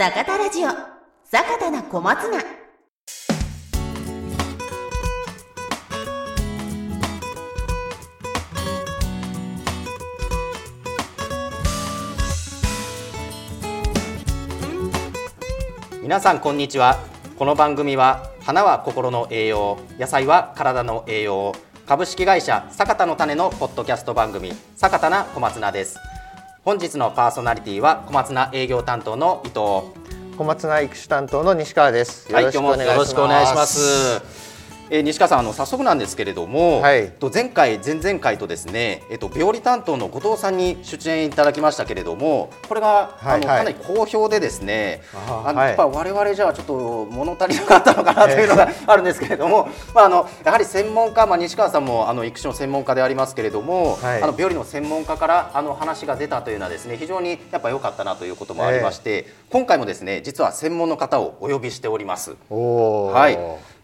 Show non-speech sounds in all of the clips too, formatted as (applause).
坂田ラジオ。坂田な小松菜。皆さんこんにちは。この番組は花は心の栄養野菜は体の栄養株式会社坂田の種のポッドキャスト番組坂田な小松菜です。本日のパーソナリティは小松菜営業担当の伊藤小松菜育種担当の西川です。はい、今日もよろしくお願いしま。す。えー、西川さん、あの早速なんですけれども、はい。と前回、前々回とですね、えっと病理担当の後藤さんに出演いただきましたけれども、これが、あのはい。はいかなり好評でですね、あのあーはい。やっぱ我々じゃあちょっと物足りなかったのかなというのがあるんですけれども、(laughs) まああのやはり専門家、まあ西川さんもあの育種の専門家でありますけれども、はい。あの病理の専門家からあの話が出たというのはですね、非常にやっぱ良かったなということもありまして、今回もですね、実は専門の方をお呼びしております。はい。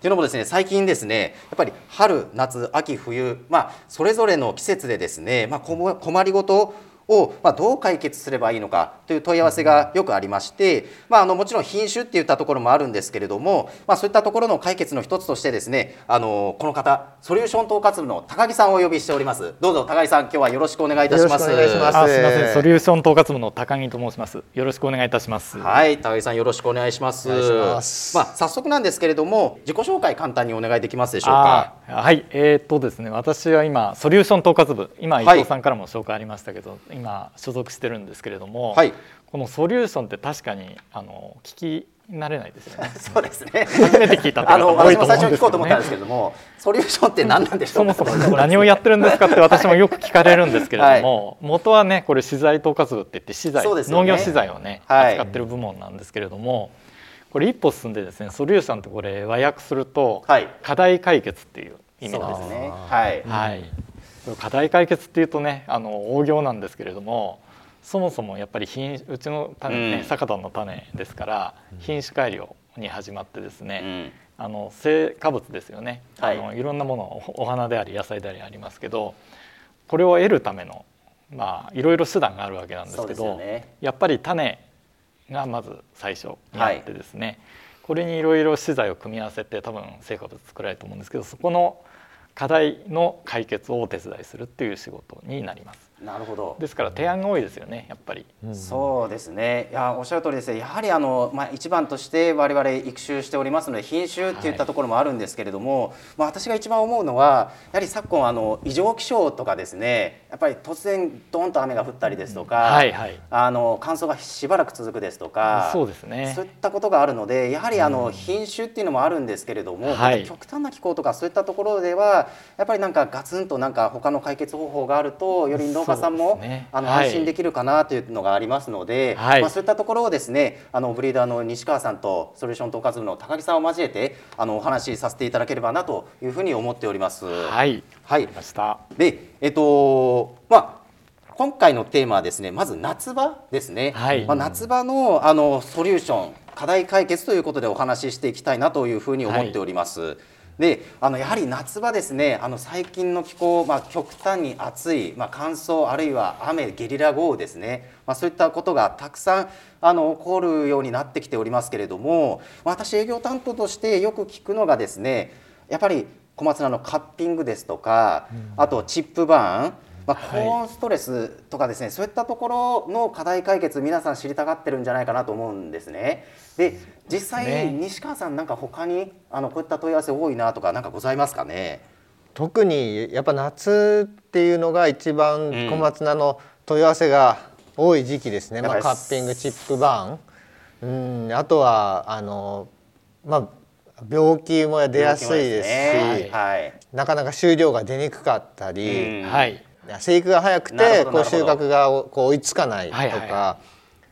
いうのもですね、最近ですね、やっぱり春、夏、秋、冬、まあそれぞれの季節でですね、まあ困りごとをまあどう解決すればいいのかという問い合わせがよくありまして、まああのもちろん品種っていったところもあるんですけれども、まあそういったところの解決の一つとしてですね、あのこの方ソリューション統括部の高木さんをお呼びしております。どうぞ高木さん今日はよろしくお願いいたします。よろしくお願いしますあすみませんソリューション統括部の高木と申しますよろしくお願いいたしますはい、高木さんよろしくお願いします。お願いしますまあ早速なんですけれども、自己紹介簡単にお願いできますでしょうか？はいえー、っとですね私は今ソリューション統括部今伊はい藤さんからも紹介ありましたけど、今所属してるんですけれども、はい。このソリューションって確かにあの聞き慣れないですよね。(laughs) そうですね。初めて聞いたってあの方も多い私も最初に聞と思うんですけどねこうと思ったんですけども、ソリューションって何なんでしょそうもか？そも何をやってるんですかって私もよく聞かれるんですけれども、元はねこれ資材統括部って言って資材、ね。農業資材をね、はい。扱ってる部門なんですけれどもこれ一歩進んでですねソリューションってこれ和訳すると、はい。課題解決っていう意味そうなんです。ですね。はい。はい、課題解決っていうとねあの大行なんですけれどもそもそもやっぱり品うちの種ね、うん。酒田の種ですから品種改良に始まってですね、うん。あの成果物ですよね、はい。い、あのいろんなものおお花であり野菜でありありますけどこれを得るためのまあいろいろ手段があるわけなんですけどよね。やっぱり種がまず最初にあってですね、これにいろいろ資材を組み合わせて多分成果物作られると思うんですけどそこの課題の解決をお手伝いするっていう仕事になります。なるほど。ですから提案が多いですよねやっぱり。そうですね。いやおっしゃる通りですね。やはりあのまあ一番として我々育種しておりますので品種っていったところもあるんですけれども、まあ私が一番思うのはやはり昨今あの異常気象とかですね、やっぱり突然ドーンと雨が降ったりですとか、はいはい。あの乾燥がしばらく続くですとか、そうですねそういったことがあるので、やはりあの品種っていうのもあるんですけれども、はい極端な気候とかそういったところではやっぱりなんかガツンとなんか他の解決方法があるとより農家さんも、ねあのはい安心できるかなというのがありますので、はいまあそういったところをですね、あのブリーダーの西川さんとソリューション統括部の高木さんを交えてあのお話しさせていただければなというふうに思っております。はい。はいわかりました。で、えっと、まあ、今回のテーマはですね、まず夏場ですね。はいまあ、夏場の、あの、ソリューション、課題解決ということでお話ししていきたいなというふうに思っております。で、あの、やはり夏場ですね、あの、最近の気候、まあ、極端に暑い、まあ、乾燥、あるいは雨、ゲリラ豪雨ですね。まあ、そういったことがたくさん、あの、起こるようになってきておりますけれども、私営業担当としてよく聞くのがですね、やっぱり小松菜のカッピングですとか、あとチップバーン、まあ、はい高温ストレスとかですね、そういったところの課題解決皆さん知りたがってるんじゃないかなと思うんですね。で実際、ね西川さんなんか他にあのこういった問い合わせ多いなとかなんかございますかね？特にやっぱ夏っていうのが一番うん小松菜の問い合わせが多い時期ですね。まあやっぱりカッピング、チップバーン、うん、あとはあのまあ病気も出やすいですし、ねはい。なかなか収量が出にくかったり、うんはい。生育が早くてこう収穫がこう追いつかないとはいはいはか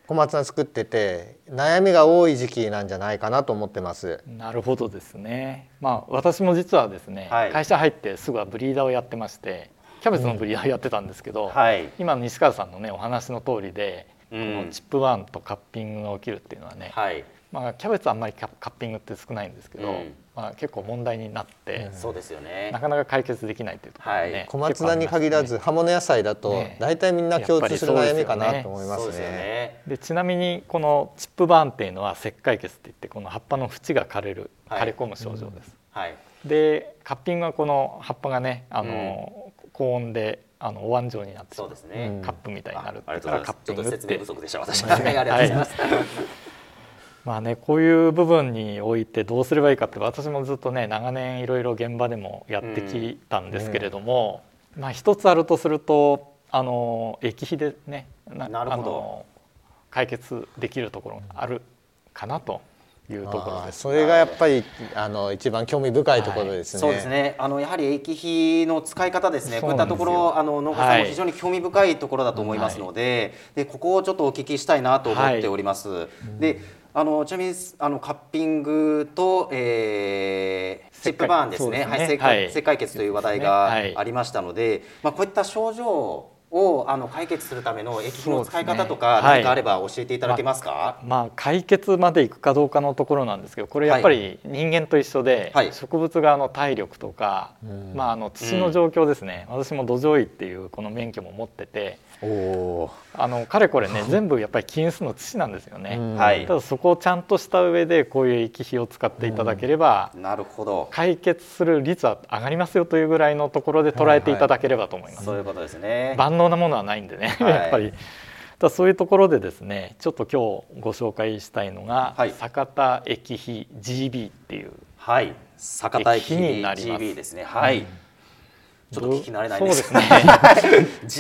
小松菜作ってて悩みが多い時期なんじゃないかなと思ってます。なるほどですね。まあ私も実はですね、はい会社入ってすぐはブリーダーをやってまして、キャベツのブリーダーをやってたんですけど、はい。今の西川さんのねお話の通りで、このチップバーンとカッピングが起きるっていうのはね、はいまあ、キャベツはあんまりカッピングって少ないんですけど、うん。まあ、結構問題になって、そうですよね。なかなか解決できないというところがね、はい。小松菜に限らず葉物野菜だとね。大体みんな共通する悩みかなと思いますね。ね。でちなみにこのチップバーンっていうのは石灰血って言ってこの葉っぱの縁が枯れるはい。枯れ込む症状です。はい。でカッピングはこの葉っぱがねあの、高温であのお椀状になってしまそうですね、うん。カップみたいになるうからカッピングって説明不足でした私は、はい、ありがとうございます、まあねこういう部分においてどうすればいいかって私もずっとね長年いろいろ現場でもやってきたんですけれども、まあ一つあるとするとあの液肥でねななるほどあの解決できるところがあるかなというところです。それがやっぱりあの一番興味深いところですね。そうですね。あのやはり液肥の使い方ですね。こういったところあの農家さんはいも非常に興味深いところだと思いますので、でここをちょっとお聞きしたいなと思っております。で、あのちなみにあのカッピングと、えー、チップバーンですね。ねはい、石はい。灰石灰血という話題はがい。ありましたので、まあこういった症状をあの解決するための液肥の使い方とか何かあれば教えていただけますか？まあ解決までいくかどうかのところなんですけどこれやっぱり人間と一緒で、はい植物側の体力とか、まあ、あの土の状況ですね、私も土壌医っていうこの免許も持っててあのかれこれね (laughs) 全部やっぱり均質の土なんですよね。うんはいた。だそこをちゃんとした上でこういう液肥を使っていただければ、なるほど。解決する率は上がりますよというぐらいのところで捉えていただければと思います。そういうことですね。万能なものはないんでね、はい。やっぱり。だそういうところでですねちょっと今日ご紹介したいのが、はい。酒田液肥 GB っていう。はい、酒田駅駅になります。GB ですね。はい。ちょっと聞き慣れないそうでですすね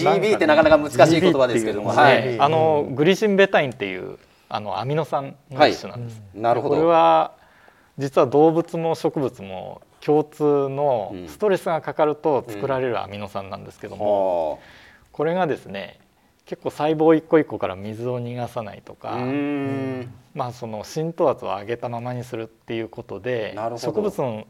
(laughs) GB ってなかなか難しい言葉ですけども、てはい。あのグリシンベタインっていうあのアミノ酸の一種なんです、なるほど。これは実は動物も植物も共通のうん。ストレスがかかると作られるアミノ酸なんですけども、はこれがですね結構細胞一個一個から水を逃がさないとあ。か、うーん。まあ、その浸透圧を上げたままにするっていうことでなるほど植物の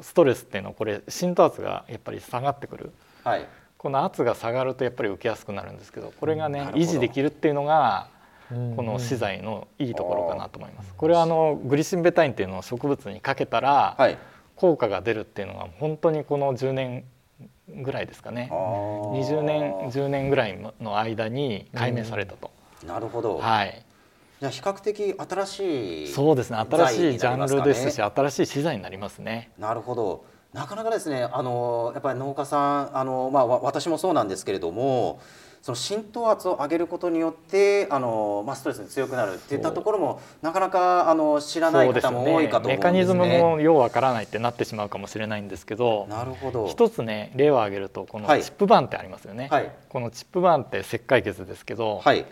ストレスっていうのはこれ浸透圧がやっぱり下がってくるはい。この圧が下がるとやっぱり受けやすくなるんですけどこれがね維持できるっていうのがーこの資材のいいところかなと思います。これはあのグリシンベタインっていうのを植物にかけたらはい。効果が出るっていうのが本当にこの10年ぐらいですかねあー20年10年ぐらいの間に解明されたと。なるほど。はいじゃあ比較的新しい。そうですね新しいジャンルですし、新しい資材になりますね。なるほど。なかなかですね、あのやっぱり農家さん、あのまあわ私もそうなんですけれども、その浸透圧を上げることによって、あのまあストレスに強くなるっていったところもなかなかあの知らない方も多いかと思うんですね。メカニズムもようわからないってなってしまうかもしれないんですけどなるほど。一つね例を挙げるとこのはい。チップバーンってありますよね、はい。このチップバーンって石灰血ですけど、はい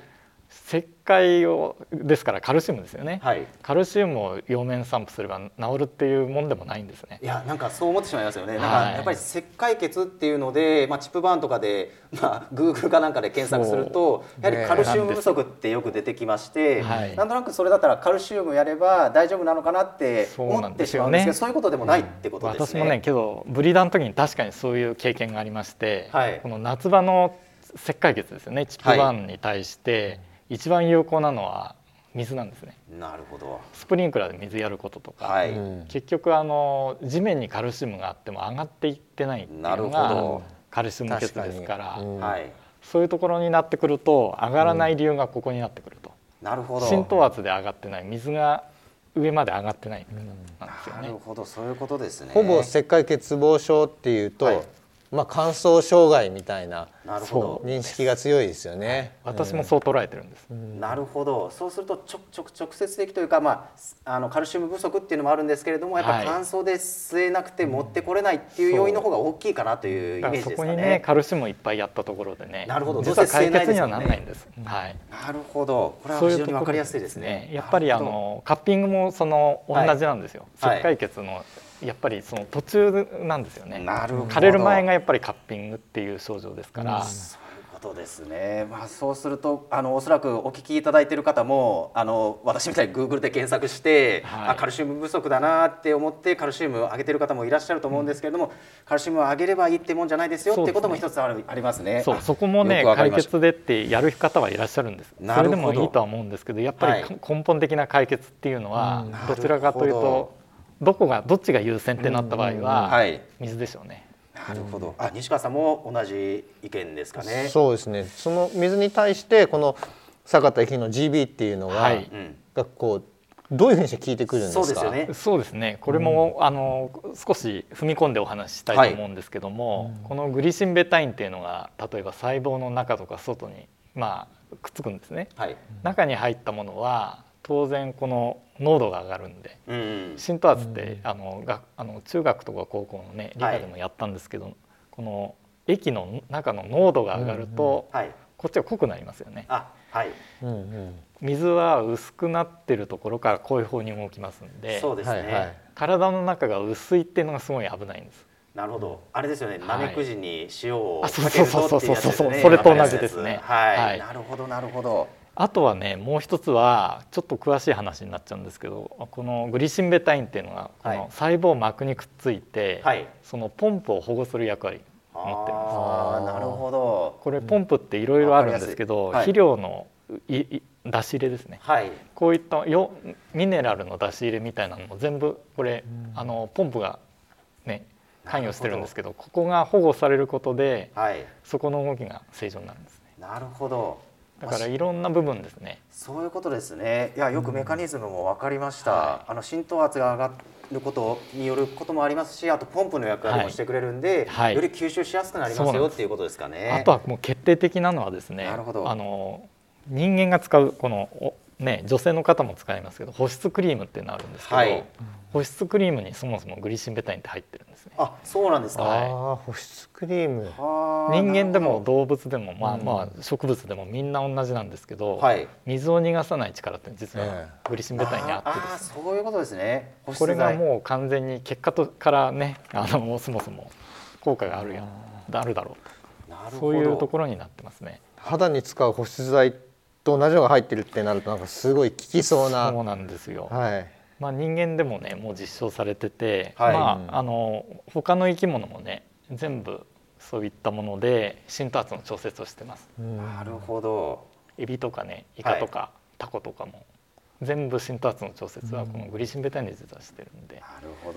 石灰をですからカルシウムですよね、はい。カルシウムを両面散布すれば治るっていうもんでもないんですね。いやなんかそう思ってしまいますよね。なんかはいやっぱり石灰血っていうので、まあチップバーンとかで、(laughs) まあグーグルかなんかで検索すると、やはりカルシウム不足ってよく出てきまして、はい。なんとなくそれだったらカルシウムやれば大丈夫なのかなって思ってしまうんですけど、そういうことでもないってことですね。私もねけどブリーダーの時に確かにそういう経験がありまして、はい。この夏場の石灰血ですよね。チップバーンに対して一番有効なのは水なんですねなるほど。スプリンクラーで水やることとか、はい。うん結局あの地面にカルシウムがあっても上がっていってないっていうなるほのがどカルシウム血ですから、うんはい。そういうところになってくると上がらない理由がここになってくると、なるほど。浸透圧で上がってない水が上まで上がってないなんですよねなる。ほど、そういうことですね。ほぼ石灰欠乏症っていうと、はいまあ乾燥障害みたいななるほど。認識が強いですよね。私もそう捉えてるんです。なるほどそうするとちょちょ直接的というか、まあ、あのカルシウム不足っていうのもあるんですけれどもやっぱはい乾燥で吸えなくて持ってこれないっていう要因の方が大きいかなというイメージですかね。そこにねカルシウムをいっぱいやったところでねなるほど実はどうせ吸え解決にはならないんです。はい。なるほどこれは非常にわかりやすいですね。やっぱりあのカッピングもその同じなんですよ。はい石灰血のやっぱりその途中なんですよね。なるほど。枯れる前がやっぱりカッピングっていう症状ですから、そういうこほどですね。まあそうするとあのおそらくお聞きいただいている方もあの私みたいに Google で検索して、はい、あカルシウム不足だなって思ってカルシウムを上げてる方もいらっしゃると思うんですけれども、うん、カルシウムを上げればいいってもんじゃないですよっていうことも一つある、ね、ありますね。そうそこもね解決でってやる方はいらっしゃるんです。それでもいいとは思うんですけど、やっぱり根本的な解決っていうのは、どちらかというとどこがどっちが優先ってなった場合は水でしょうね。なるほど。あ、西川さんも同じ意見ですかね。そうですね。その水に対してこの坂田駅の GB っていうのは、はい、がこうどういうふうにして聞いてくるんですか？そうですよね。そうですね。これも、うん、あの少し踏み込んでお話ししたいと思うんですけども、はい、このグリシンベタインっていうのが例えば細胞の中とか外にまあくっつくんですね。はい、中に入ったものは当然この濃度が上がるんで、うん、浸透圧って、あのがあの中学とか高校のね理科でもやったんですけど、はい、この液の中の濃度が上がると、うんうん、こっちは濃くなりますよね。はい、うんうん、水は薄くなってるところからこういう方に動きますんでそうですね、体の中が薄いっていうのがすごい危ないんです。なるほど。あれですよね。ナメクジに塩をかけるとっていうやつですね。それと同じですね。はい。なるほどなるほど。あとはねもう一つはちょっと詳しい話になっちゃうんですけどこのグリシンベタインっていうのがこの細胞膜にくっついて、はい、そのポンプを保護する役割を持ってます。あなるほど。これポンプっていろいろあるんですけど、はい、肥料のいい出し入れですね、はい、こういったよミネラルの出し入れみたいなのも全部これ、あのポンプがね関与してるんですけど。ここが保護されることで、はい、そこの動きが正常になるんですね。なるほどだからいろんな部分ですね。そういうことですね。いやよくメカニズムも分かりました。うんはい、あの浸透圧が上がることによることもありますし、あとポンプの役割もしてくれるんで、はい、より吸収しやすくなりますよっていうことですかね。あとはもう決定的なのはですね。なるほど。あの人間が使うこのね女性の方も使いますけど保湿クリームっていうのあるんですけど、はい、保湿クリームにそもそもグリシンベタインって入ってるんですね。あ、そうなんですか。はい、保湿クリーム。人間でも動物でもまあまあ植物でもみんな同じなんですけど、はい、水を逃がさない力って実はグリシンベタインにあってですね。そういうことですね。これがもう完全に結果とからね、あのそもそも効果があるやあるだろうと。そういうところになってますね。肌に使う保湿剤と同じのが入ってるってなるとなんかすごい効きそうな。そうなんですよ。はい。まあ、人間でもねもう実証されてて、はい、まあ、あの他の生き物もね全部そういったもので浸透圧の調節をしてます。なるほど。エビとかねイカとか、はい、タコとかも全部浸透圧の調節はこのグリシンベタインで実はしてるんで、ね、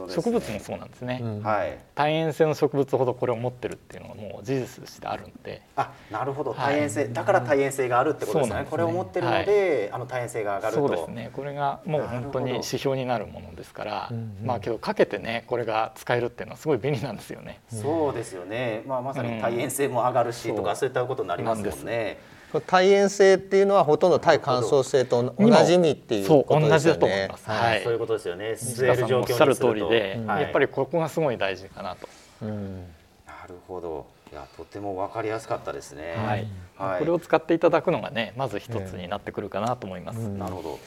植物もそうなんですね、うん、はい、耐塩性の植物ほどこれを持ってるっていうのがもう事実としてあるんで。あなるほど。耐塩性、はい、だから耐塩性があるってことですね、ね、これを持ってるので、はい、あの耐塩性が上がると。そうですね。これがもう本当に指標になるものですからまあけどかけてねこれが使えるっていうのはすごい便利なんですよね、そうですよね、まあ、まさに耐塩性も上がるしとか、そういったことになりますもんね。耐塩性っていうのはほとんど耐乾燥性と同じ意味っていうことですよね。はい、そういうことですよね。吸える状況におっしゃる通りで、やっぱりここがすごい大事かなと。うん、なるほど。いやとても分かりやすかったですね。はい。はい、これを使っていただくのがね、まず一つになってくるかなと思います。なるほど。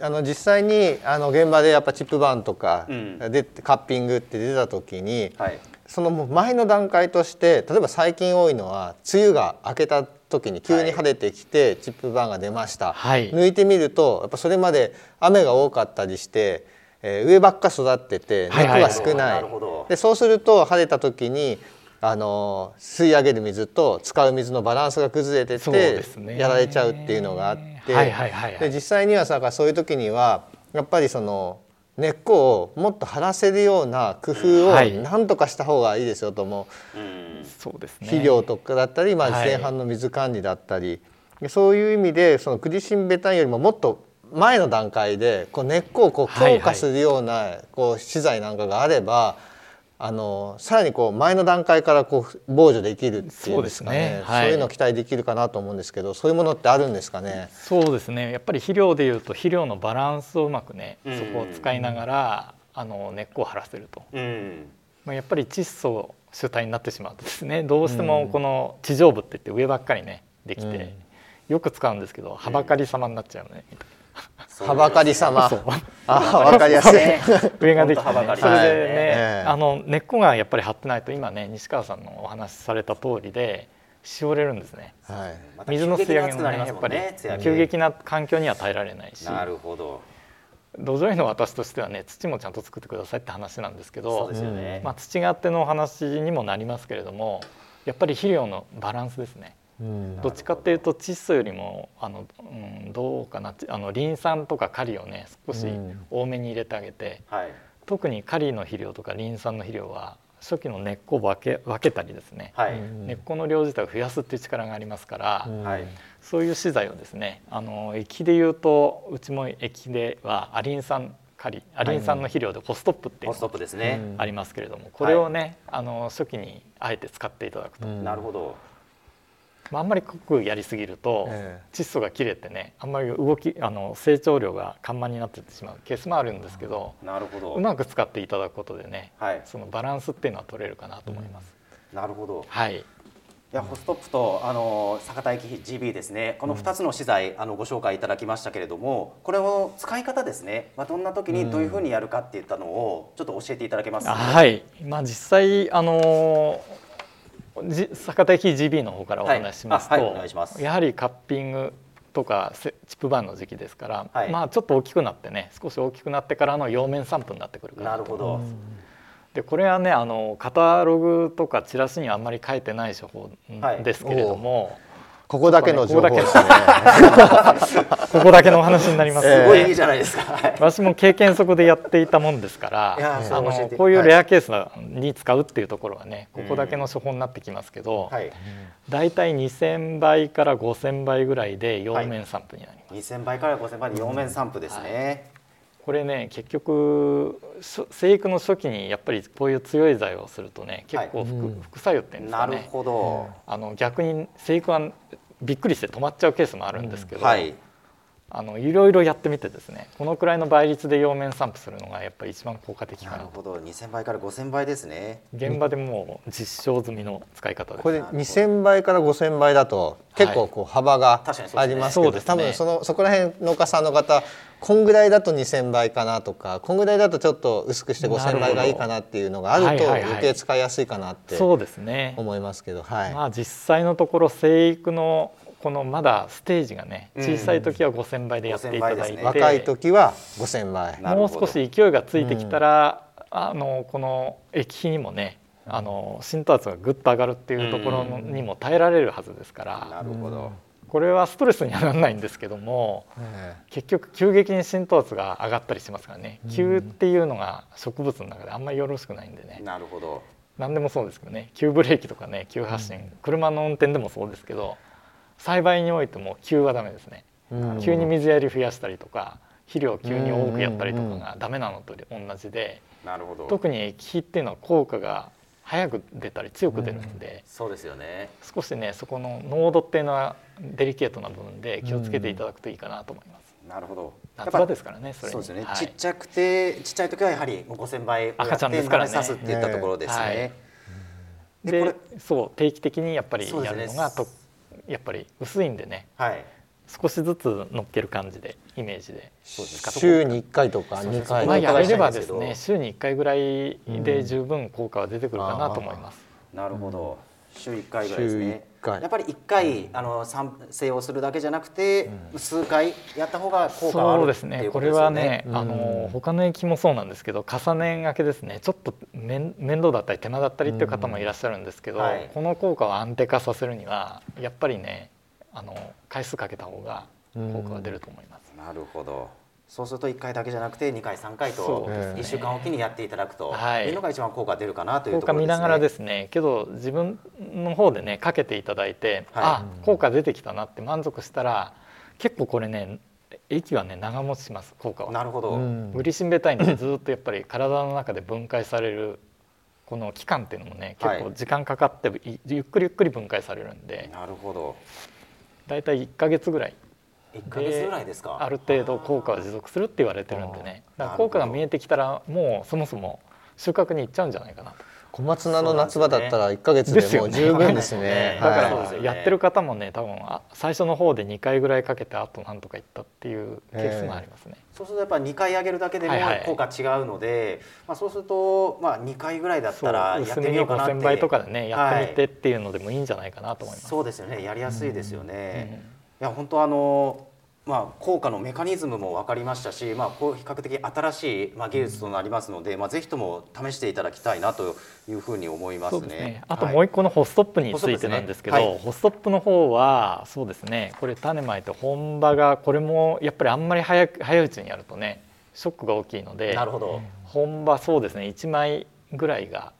あの実際にあの現場でやっぱチップバーンとかで、カッピングって出た時に、はい、その前の段階として例えば最近多いのは梅雨が明けた時に急に晴れてきてチップバーンが出ました、はい、抜いてみるとやっぱそれまで雨が多かったりして、えー、上ばっか育ってて根っこが少ない,、でそうすると晴れた時にあの吸い上げる水と使う水のバランスが崩れてて、やられちゃうっていうのがあって、で実際にはさそういう時にはやっぱりその根っこをもっと張らせるような工夫を何とかした方がいいですよと思う、そうですね、肥料とかだったり、まあ、前半の水管理だったり、はい、そういう意味でそのクリシンベタンよりももっと前の段階でこう根っこをこう強化するようなこう資材なんかがあれば、あのさらにこう前の段階からこう防除できるっていうんですかね、ね。はい、そういうのを期待できるかなと思うんですけどそういうものってあるんですかね？そうですね。やっぱり肥料でいうと肥料のバランスをうまくね、そこを使いながら、あの根っこを張らせると、うん、まあ、やっぱり窒素主体になってしまうとですねどうしてもこの地上部っていって上ばっかりねできて、うん、よく使うんですけどはばかり様になっちゃうねみたいな。はばかり様。あ、わかりやすい。上ができて、ね、それでね、あの根っこがやっぱり張ってないと今ね西川さんのお話しされた通りでしおれるんですね、はい、水の吸い上げもねやっぱり急激な環境には耐えられないし。なるほど。土壌医の私としてはね土もちゃんと作ってくださいって話なんですけどそうですよね、まあ、土があってのお話にもなりますけれどもやっぱり肥料のバランスですね。うん、どっちかっていうと窒素よりもあの、うん、どうかなあのリン酸とかカリをね少し多めに入れてあげて、うんはい、特にカリの肥料とかリン酸の肥料は初期の根っこを分け分けたりですね、はい、根っこの量自体を増やすっていう力がありますから、はい、そういう資材をですねあの液でいうとうちも液ではアリン酸カリアリン酸の肥料でホストップっていうのがありますけれども、これをねあの初期にあえて使っていただくと。なるほどまあ、あんまり濃くやりすぎると窒素が切れてねあんまり動きあの成長量が緩慢になってってしまうケースもあるんですけどなるほど。うまく使っていただくことでね、はい、そのバランスっていうのは取れるかなと思います。うん、なるほど、はい。いやホストップとあの酒田駅 GB ですね。この2つの資材、うん、あのご紹介いただきましたけれどもこれを使い方ですね、まあ、どんな時にどういうふうにやるかっていったのをちょっと教えていただけますか、ね、はい、まあ、実際あの酒田駅 GB の方からお話ししますと、はいはい、やはりカッピングとかチップバンの時期ですから、はい、まあちょっと大きくなってね少し大きくなってからの陽面散布になってくるかななるほど。でこれはねあのカタログとかチラシにはあんまり書いてない処方ですけれども、ここだけの情報ですね。ここだけのお話になります、すごいいいじゃないですか。私も経験則でやっていたもんですから、あのこういうレアケースに使うっていうところはね、ここだけの処方になってきますけど、だい。たい2000倍から5000倍ぐらいで陽面散布になります。2000倍から5000倍で陽面散布ですね。これね結局生育の初期にやっぱりこういう強い剤をするとね結構副はい、副作用っていうんですかね。なるほど。あの逆に生育はびっくりして止まっちゃうケースもあるんですけど、うん。はい、あのいろいろやってみてですねこのくらいの倍率で葉面散布するのがやっぱり一番効果的かな。なるほど。2000倍から5000倍ですね。現場でもう実証済みの使い方です。これ2000倍から5000倍だと結構こう幅がありますけど、はい、多分そのそこら辺農家さんの方こんぐらいだと2,000倍かなとかこんぐらいだとちょっと薄くして5,000倍がいいかなっていうのがあると余計使いやすいかなって思いますけど、はい、まあ、実際のところ生育のこのまだステージがね小さい時は5,000倍でやっていただいて、ね、若い時は5,000倍。もう少し勢いがついてきたら、うん、あのこの液肥にもねあの浸透圧がぐっと上がるっていうところにも耐えられるはずですから。なるほど。これはストレスにはならないんですけども、結局急激に浸透圧が上がったりしますからね、急っていうのが植物の中であんまりよろしくないんでね。なるほど。何でもそうですけどね。急ブレーキとかね急発進、車の運転でもそうですけど栽培においても急はダメですね、急に水やり増やしたりとか肥料を急に多くやったりとかがダメなのと同じで、なるほど特に液肥っていうのは効果が早く出たり強く出るんで、そうですよね少しねそこの濃度っていうのはデリケートな部分で気をつけていただくといいかなと思います。なるほど。夏場ですからね。そそうですね、はい、ちっちゃくてちっちゃい時はやはり五千倍赤ちゃんですからね。すっていったところですね。で、はい、そう定期的にやっぱりやるのがと、やっぱり薄いんでね。はい。少しずつ乗っける感じでイメージで週に1回とか2回まあやれればですね週に1回ぐらいで十分効果は出てくるかなと思います。なるほど。週1回ぐらいですね。やっぱり1回あの産生をするだけじゃなくて、数回やった方が効果があるそうですね。これはね、あの他の液もそうなんですけど重ねがけですね。ちょっと面面倒だったり手間だったりっていう方もいらっしゃるんですけど、はい、この効果を安定化させるにはやっぱりねあの回数かけた方が効果が出ると思います。なるほど。そうすると1回だけじゃなくて2回3回と1週間おきにやっていただくというのが一番効果出るかなというところですね。効果見ながらですねけど自分の方でねかけていただいて、はい、あ効果出てきたなって満足したら結構これね液はね長持ちします効果は。なるほど。グリシンベタインってずっとやっぱり体の中で分解されるこの期間っていうのもね結構時間かかって、ゆっくりゆっくり分解されるんで。なるほど。だいたい1か月ぐらい1ヶ月ぐらいですか。ある程度効果は持続するって言われてるんでね。だから効果が見えてきたらもうそもそも収穫にいっちゃうんじゃないかなと。小松菜の夏場だったら1か月でもう十分ですね。だから、やってる方もね多分最初の方で2回ぐらいかけてあとなんとかいったっていうケースもありますね。そうするとやっぱり2回上げるだけでも効果違うので、はいはい、まあそうするとまあ2回ぐらいだったらやってみようかなって。5000倍とかでねやってみてっていうのでもいいんじゃないかなと思います。そうですよね。やりやすいですよね。うん、いや本当あのまあ、効果のメカニズムも分かりましたし、まあ、こう比較的新しい、まあ、技術となりますので、まあ、ぜひとも試していただきたいなというふうに思いますね。すね。あともう一個のホストップについてなんですけど、はい、ホストップの方はそうですね。これ種まいて本場がこれもやっぱりあんまり早く早いうちにやるとねショックが大きいのでなるほど。本場そうですね。1枚ぐらいが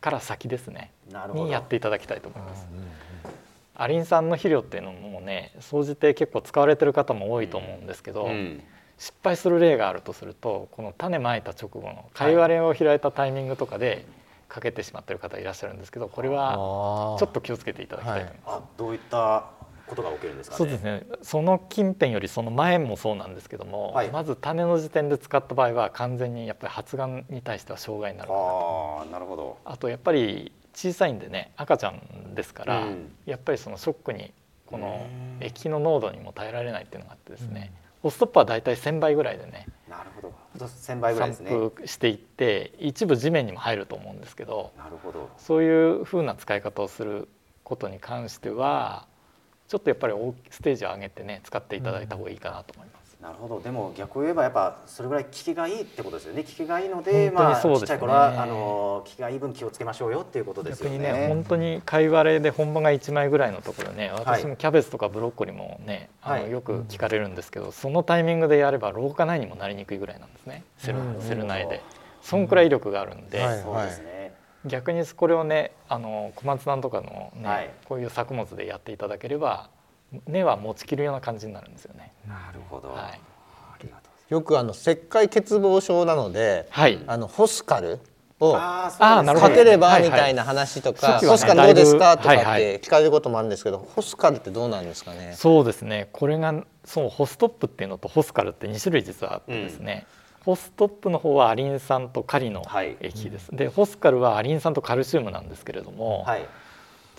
から先ですね。にやっていただきたいと思います。アリン酸の肥料っていうのもね総じて結構使われてる方も多いと思うんですけど、うん、失敗する例があるとするとこの種まいた直後の貝割れを開いたタイミングとかでかけてしまってる方いらっしゃるんですけどこれはちょっと気をつけていただきたいと思います。はい、どういったことが起きるんですか、ね、そうですねその近辺よりその前もそうなんですけども、はい、まず種の時点で使った場合は完全にやっぱり発芽に対しては障害になるかなと。あなるほど。あとやっぱり小さいんでね赤ちゃんですから、うん、やっぱりそのショックにこの液の濃度にも耐えられないっていうのがあってですね、うん、ホストップは大体1,000倍ぐらいでねなるほど。1,000倍ぐらいですね。散布していって一部地面にも入ると思うんですけどなるほど。そういうふうな使い方をすることに関してはちょっとやっぱりステージを上げてね使っていただいた方がいいかなと思います。なるほど。でも逆を言えばやっぱそれぐらい効きがいいってことですよね。効きがいいのでまあちっちゃい頃はあの効きがいい分気をつけましょうよっていうことですよね。ね本当に貝割れで本葉が1枚ぐらいのところね私もキャベツとかブロッコリーもね、はい、あのよく聞かれるんですけど、そのタイミングでやれば老化苗にもなりにくいぐらいなんですね。セル,、セル内で。そんくらい威力があるんで、そうですね。逆にこれをねあの小松菜とかのね、はい、こういう作物でやっていただければ根は持ちきるような感じになるんですよね。なるほど、はい。よくあの石灰欠乏症なので、はい、あのホスカルをかければみたいな話とか、ホスカルどうですか？とかって聞かれることもあるんですけど、ホスカルってどうなんですかね？そうですね。これがそうホストップっていうのとホスカルって2種類実はあってですね。うん、ホストップの方はアリン酸とカリの液です。はい、でホスカルはアリン酸とカルシウムなんですけれども、はい、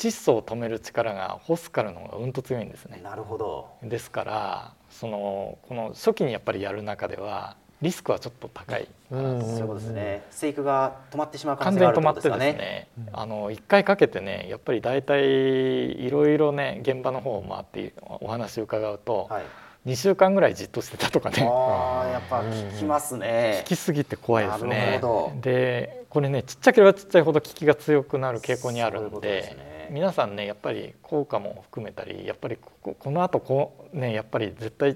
窒素を止める力がホスカルの方がうんと強いんですね。なるほど。ですからそのこの初期にやっぱりやる中ではリスクはちょっと高い、うん、そういうことですね。生育が止まってしまう可能性があるってことですかね。ねあの一回かけてねやっぱり大体いろいろね現場の方を回ってお話を伺うと。はい2週間ぐらいじっとしてたとかねあやっぱ聞きますね聞きすぎて怖いですねでこれねちっちゃければちっちゃいほど効きが強くなる傾向にあるんで皆さんねやっぱり効果も含めたりやっぱりここのあとこうねやっぱり絶対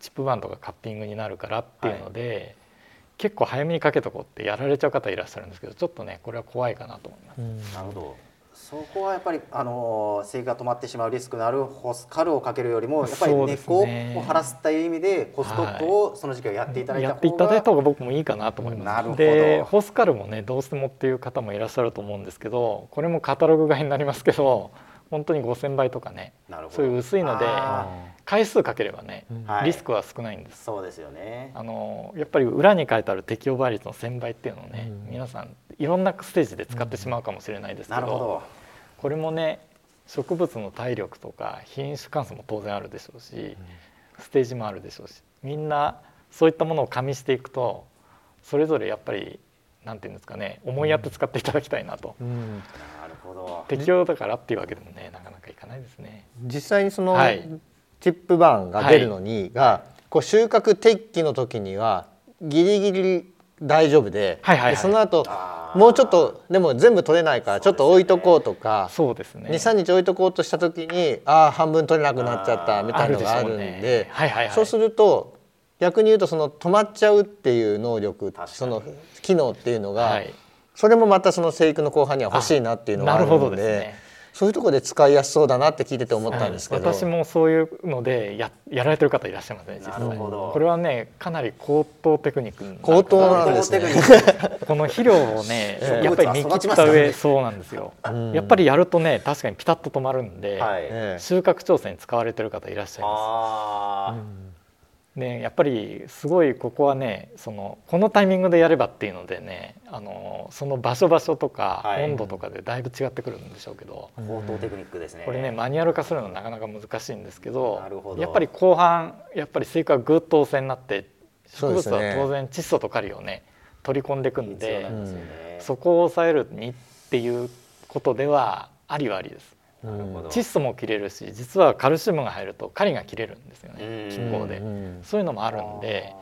チップバンとかカッピングになるからっていうので、はい、結構早めにかけとこうってやられちゃう方いらっしゃるんですけどちょっとねこれは怖いかなと思います。なるほどそこはやっぱりあの生育が止まってしまうリスクのあるホスカルをかけるよりもやっぱり根っこを晴らすという意味でホストップをその時期はやっていただいた方が、はい、やっていただいた方が僕もいいかなと思います。なるほど。でホスカルもねどうしてもっていう方もいらっしゃると思うんですけどこれもカタログ買いになりますけど本当に5,000倍とかねそういう薄いので回数かければね、リスクは少ないんです。そうですよね。あのやっぱり裏に書いてある適用倍率の1,000倍っていうのをね、うん、皆さんいろんなステージで使ってしまうかもしれないですけど,、どこれもね植物の体力とか品種関数も当然あるでしょうし、ステージもあるでしょうしみんなそういったものを加味していくとそれぞれやっぱりなんていうんですかね思いやって使っていただきたいなと。うん。ほど。適用だからっていうわけでもねなかなかいかないですね。実際にその、はい、チップバーンが出るのにが、はい、こう収穫適期の時にはギリギリ大丈夫ではいはいはい、でその後もうちょっとでも全部取れないからちょっと置いとこうとかそうですね。23日置いとこうとした時にああ半分取れなくなっちゃったみたいなのがあるんで、ね。はいはいはい、そうすると逆に言うとその止まっちゃうっていう能力その機能っていうのが、はい。それもまたその生育の後半には欲しいなっていうのがあるので。ね、そういうところで使いやすそうだなって聞いてて思ったんですけど、私もそういうのでややられてる方いらっしゃいますね実際。これはねかなり高等テクニック高等なんですね。(laughs) この肥料をね (laughs) やっぱり見切った上、そうなんですよ、やっぱりやるとね確かにピタッと止まるんで、はい、収穫調整に使われてる方いらっしゃいます、ね、やっぱりすごいここはねそのこのタイミングでやればっていうのでねあのその場所場所とか温度とかでだいぶ違ってくるんでしょうけど、高等テクニックですね。これねマニュアル化するのなかなか難しいんですけどやっぱり後半やっぱり生育がぐっと汚染になって植物は当然窒素とカリをね取り込んでいくんで、ね、そこを抑えるにっていうことではありはありです。窒素も切れるし実はカルシウムが入るとカリが切れるんですよね気候で。そういうのもあるんで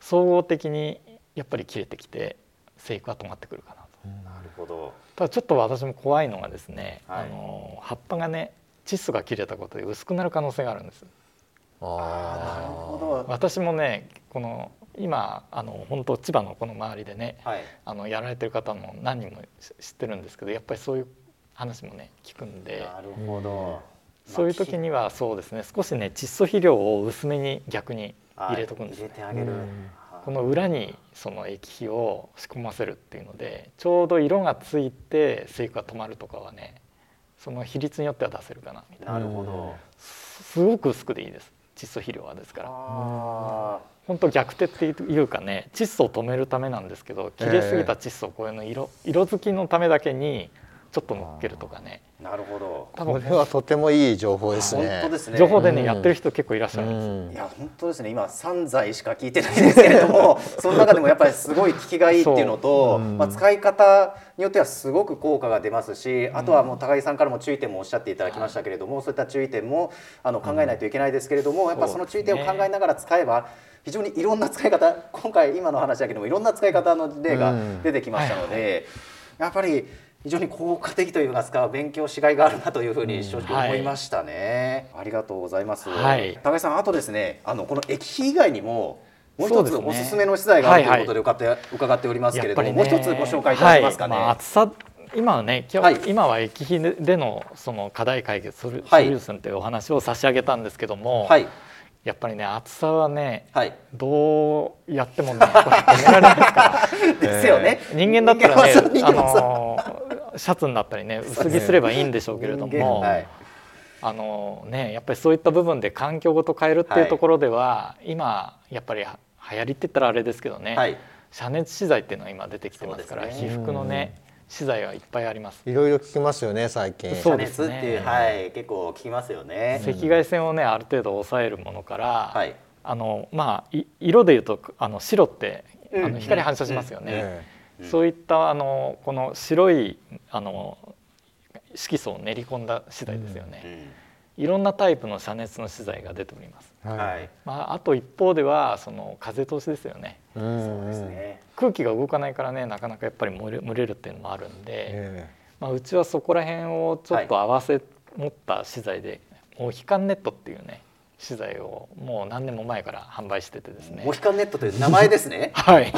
総合的にやっぱり切れてきて生育は止まってくるかなと。なるほど。ただちょっと私も怖いのがですね、はい、あの葉っぱがね窒素が切れたことで薄くなる可能性があるんです。あなるほど。私もねこの今あの本当千葉のこの周りでね、はい、あのやられてる方も何人も知ってるんですけどやっぱりそういう話もね聞くんで。なるほど。そういう時にはそうですね。少しね窒素肥料を薄めに逆に入れとくんです、ね、入れてあげる、この裏にその液肥を仕込ませるっていうのでちょうど色がついて生育が止まるとかはねその比率によっては出せるかなみたいな。なるほど。すごく薄くでいいです。窒素肥料はですから。本当逆手っていうかね窒素を止めるためなんですけど切れすぎた窒素をこういうの色色づきのためだけにちょっと乗っけるとかね。なるほど。多分これはとてもいい情報ですね。本当ですね。情報でね、うん、やってる人結構いらっしゃるんです、うん、いや本当ですね。今散財しか聞いてないんですけれども (laughs) その中でもやっぱりすごい効きがいいっていうのと、う。ん、まあ、使い方によってはすごく効果が出ますしあとはもう高木さんからも注意点もおっしゃっていただきましたけれども、そういった注意点もあの考えないといけないですけれども、やっぱその注意点を考えながら使えば非常にいろんな使い方今回今の話だけどもいろんな使い方の例が出てきましたので、やっぱり非常に効果的といいますか勉強しがいがあるなというふうに正直思いましたね、はい、ありがとうございます、はい、高井さんあとですねあのこの液肥以外にももう一つおすすめの資材があるということで伺って,、はいはい、伺っておりますけれども、ね、もう一つご紹介いただけますかね、はい。まあ、厚さ今はね今日、はい、今は液肥でのその課題解決ソリューションというお話を差し上げたんですけども、はい、やっぱりね厚さはね、はい、どうやってもねこれ止められないですから。(laughs) ですよね、えー、人間だったらねあのシャツになったりね薄着すればいいんでしょうけれども、はい、あのねやっぱりそういった部分で環境ごと変えるっていうところでは、はい、今やっぱり流行りって言ったらあれですけどね、はい、遮熱資材っていうのは今出てきてますから、ね、被服のね資材はいっぱいあります。いろいろ聞きますよね最近。そうですね。はい、結構聞きますよね。赤外線をねある程度抑えるものから、はい、あのまあ色でいうとあの白ってあの光反射しますよね。そういったあのこの白いあの色素を練り込んだ資材ですよね、いろんなタイプの遮熱の資材が出ております。はい。まああと一方ではその風通しですよね。そうですね。空気が動かないからねなかなかやっぱり蒸れ蒸れるっていうのもあるんで、まあうちはそこら辺をちょっと合わせ持った資材で、モヒカンネットっていうね資材をもう何年も前から販売しててですね。モヒカンネットという名前ですね。(laughs) はい。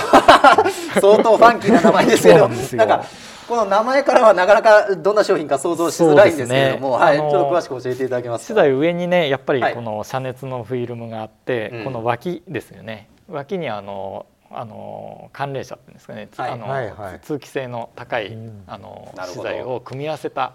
(laughs) 相当ファンキーな名前ですけどなんかこの名前からはなかなかどんな商品か想像しづらいんですけれども、ね、はい、ちょっと詳しく教えていただけます資材上にねやっぱりこの遮熱のフィルムがあって、はい、この脇ですよね。脇にあのあの寒冷車っていうんですかね、はい、あの、はいはい、通気性の高い、うん、あの資材を組み合わせた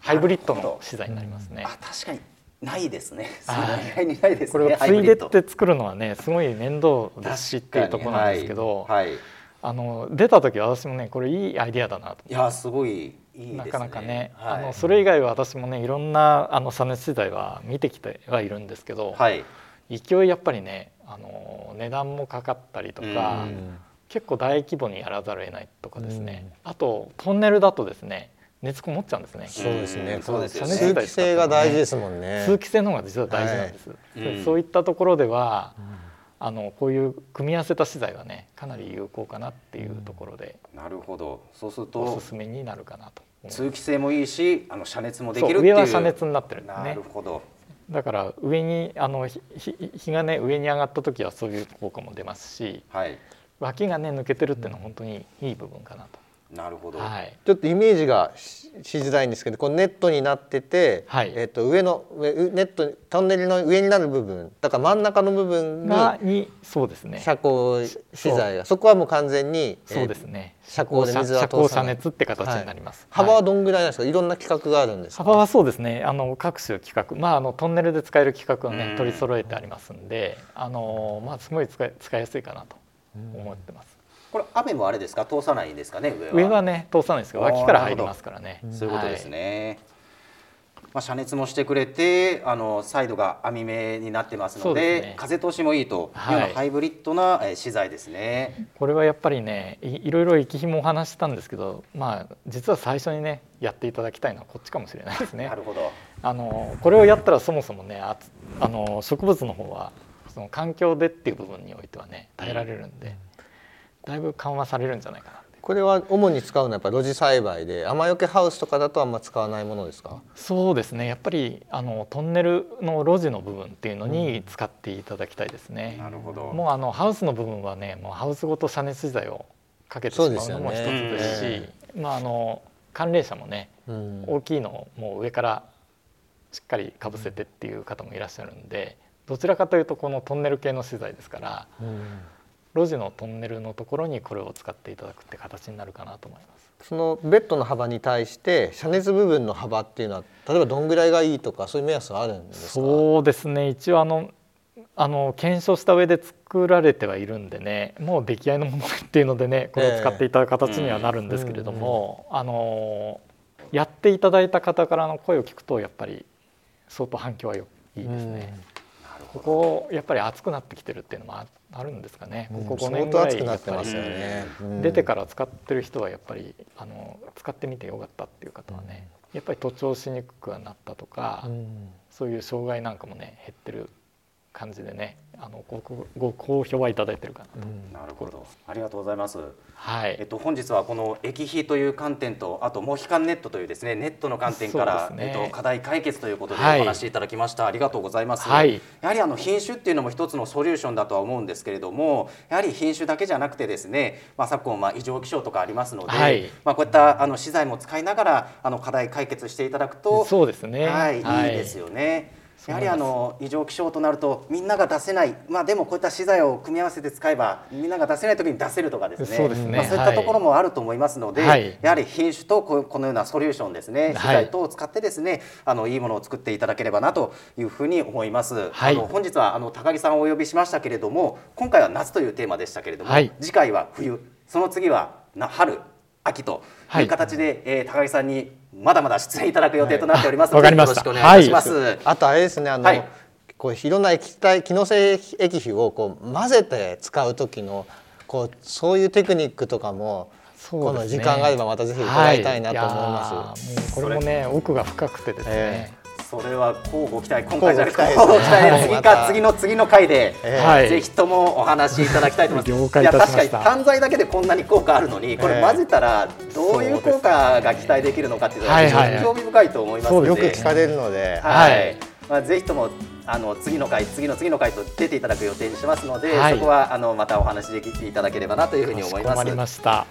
ハイブリッドの資材になりますね。あ確かにないですね。意外にないですね。これをついでって作るのはね、すごい面倒だしっていうところなんですけど、はい、はい、あの出た時私もね、これいいアイディアだなと。いやすごいいい、ね、なかなかね、はい、あのそれ以外は私もね、いろんなあの遮熱資材は見てきてはいるんですけど、はい、勢いやっぱりね、あの値段もかかったりとか、結構大規模にやらざるを得ないとかですね。あとトンネルだとですね。熱こもっちゃうんですね。そうですね。そうですね。通気性が大事ですもんね。通気性の方が実は大事なんです。はい、そういったところでは、あのこういう組み合わせた資材はねかなり有効かなっていうところで、なるほど。そうするとおすすめになるかなと。通気性もいいし、あの遮熱もできる上は遮熱になってるんですね。なるほど。だから上にあの日がね上に上がった時はそういう効果も出ますし、はい、脇がね抜けてるっていうのは本当にいい部分かなと。なるほど、はい、ちょっとイメージがしづらいんですけどこのネットになってて、はい、えー、と上のネットトンネルの上になる部分だから真ん中の部分にそうですね。遮光資材がそこはもう完全にそうですね、遮光で水は通さない。遮熱って形になります、はい、幅はどんぐらいなんですか？い。ろんな規格があるんです幅はそうですね。あの各種規格まああのトンネルで使える規格をね取り揃えてありますんであのまあすごい使い使いやすいかなと思ってます。これ雨もあれですか？通さないんですかね？上は。上はね通さないですけど脇から入りますからね。そういうことですね、はい、まあ、遮熱もしてくれてあのサイドが網目になってますので、ね、風通しもいいというようなハイブリッドな資材ですね、はい、これはやっぱりねいろいろ液費もお話したんですけどまあ実は最初にねやっていただきたいのはこっちかもしれないですね。(laughs) なるほど。あのこれをやったらそもそもねああの植物の方はその環境でっていう部分においてはね耐えられるんで、だいぶ緩和されるんじゃないかなこれは主に使うのはやっぱ露地栽培で雨よけハウスとかだとあんま使わないものですか？そうですね。やっぱりあのトンネルの路地の部分っていうのに使っていただきたいですね、うん、なるほど。もうあのハウスの部分はねもうハウスごと遮熱資材をかけてしまうのも一つですし、ねまああの寒冷車もね、うん、大きいのをもう上からしっかりかぶせてっていう方もいらっしゃるんでどちらかというとこのトンネル系の資材ですから、うん路地のトンネルのところにこれを使っていただくって形になるかなと思います。そのベッドの幅に対して遮熱部分の幅っていうのは例えばどんぐらいがいいとかそういう目安はあるんですか？そうですね一応あのあの検証した上で作られてはいるんでねもう出来合いのものっていうのでねこれを使っていただく形にはなるんですけれども、あのやっていただいた方からの声を聞くとやっぱり相当反響はいいですね。ここやっぱり暑くなってきてるっていうのもああるんですかね、ここ5年ぐらいやっぱり、ね、出てから使ってる人はやっぱりあの使ってみてよかったっていう方はね、やっぱり徒長しにくくなったとか、そういう障害なんかもね減ってる感じでねあのごご好評はいただいてるかなと、うん、なるほど。ありがとうございます。はい。えっと本日はこの液費という観点とあとモヒカンネットというですねネットの観点から、ね、えっと課題解決ということでお話しいただきました、はい、ありがとうございます、はい、やはりあの品種っていうのも一つのソリューションだとは思うんですけれどもやはり品種だけじゃなくてですねまあ昨今まあ異常気象とかありますので、はい、まあこういったあの資材も使いながらあの課題解決していただくとそうですね。はい、いいですよね。やはりあの異常気象となるとみんなが出せない。まあでもこういった資材を組み合わせて使えばみんなが出せない時に出せるとかですね。そうですね、まあ、そういったところもあると思いますので、はい、やはり品種とこのようなソリューションですね。資材等を使ってですね、あのいいものを作っていただければなというふうに思います。はい、あの本日はあの高木さんをお呼びしましたけれども今回は夏というテーマでしたけれども、はい、次回は冬。その次は春秋という形で、はい、えー、高木さんにまだまだ出演いただく予定となっておりますので、はい、よろしくお願いします。はい、あとあれですねあの、はい、こういろんな液体機能性液肥をこう混ぜて使う時のこうそういうテクニックとかもこの時間があればまたぜひ伺いたいなと思います。はい、これもね奥が深くてですね。えーそれは交互期待今回じゃなくて交互期待次か次の次の回で、はい、ぜひともお話しいただきたいと思います。いや確かに単材だけでこんなに効果あるのにこれ混ぜたらどういう効果が期待できるのかっていうのは非常に興味深いと思いますので、よく聞かれるので、はい、まあぜひともあの次の回次の次の回と出ていただく予定にしますので、はい、そこはあのまたお話できていただければなというふうに思います。ました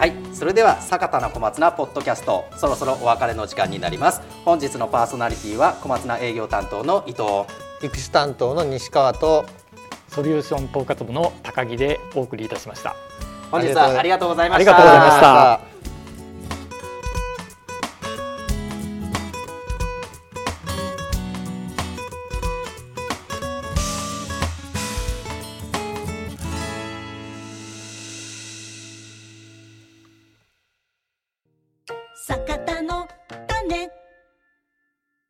はいそれでは坂田の小松菜ポッドキャストそろそろお別れの時間になります。本日のパーソナリティは小松菜営業担当の伊藤。育種担当の西川とソリューション統括部の高木でお送りいたしました。本日はありがとうございました。ありがとうございました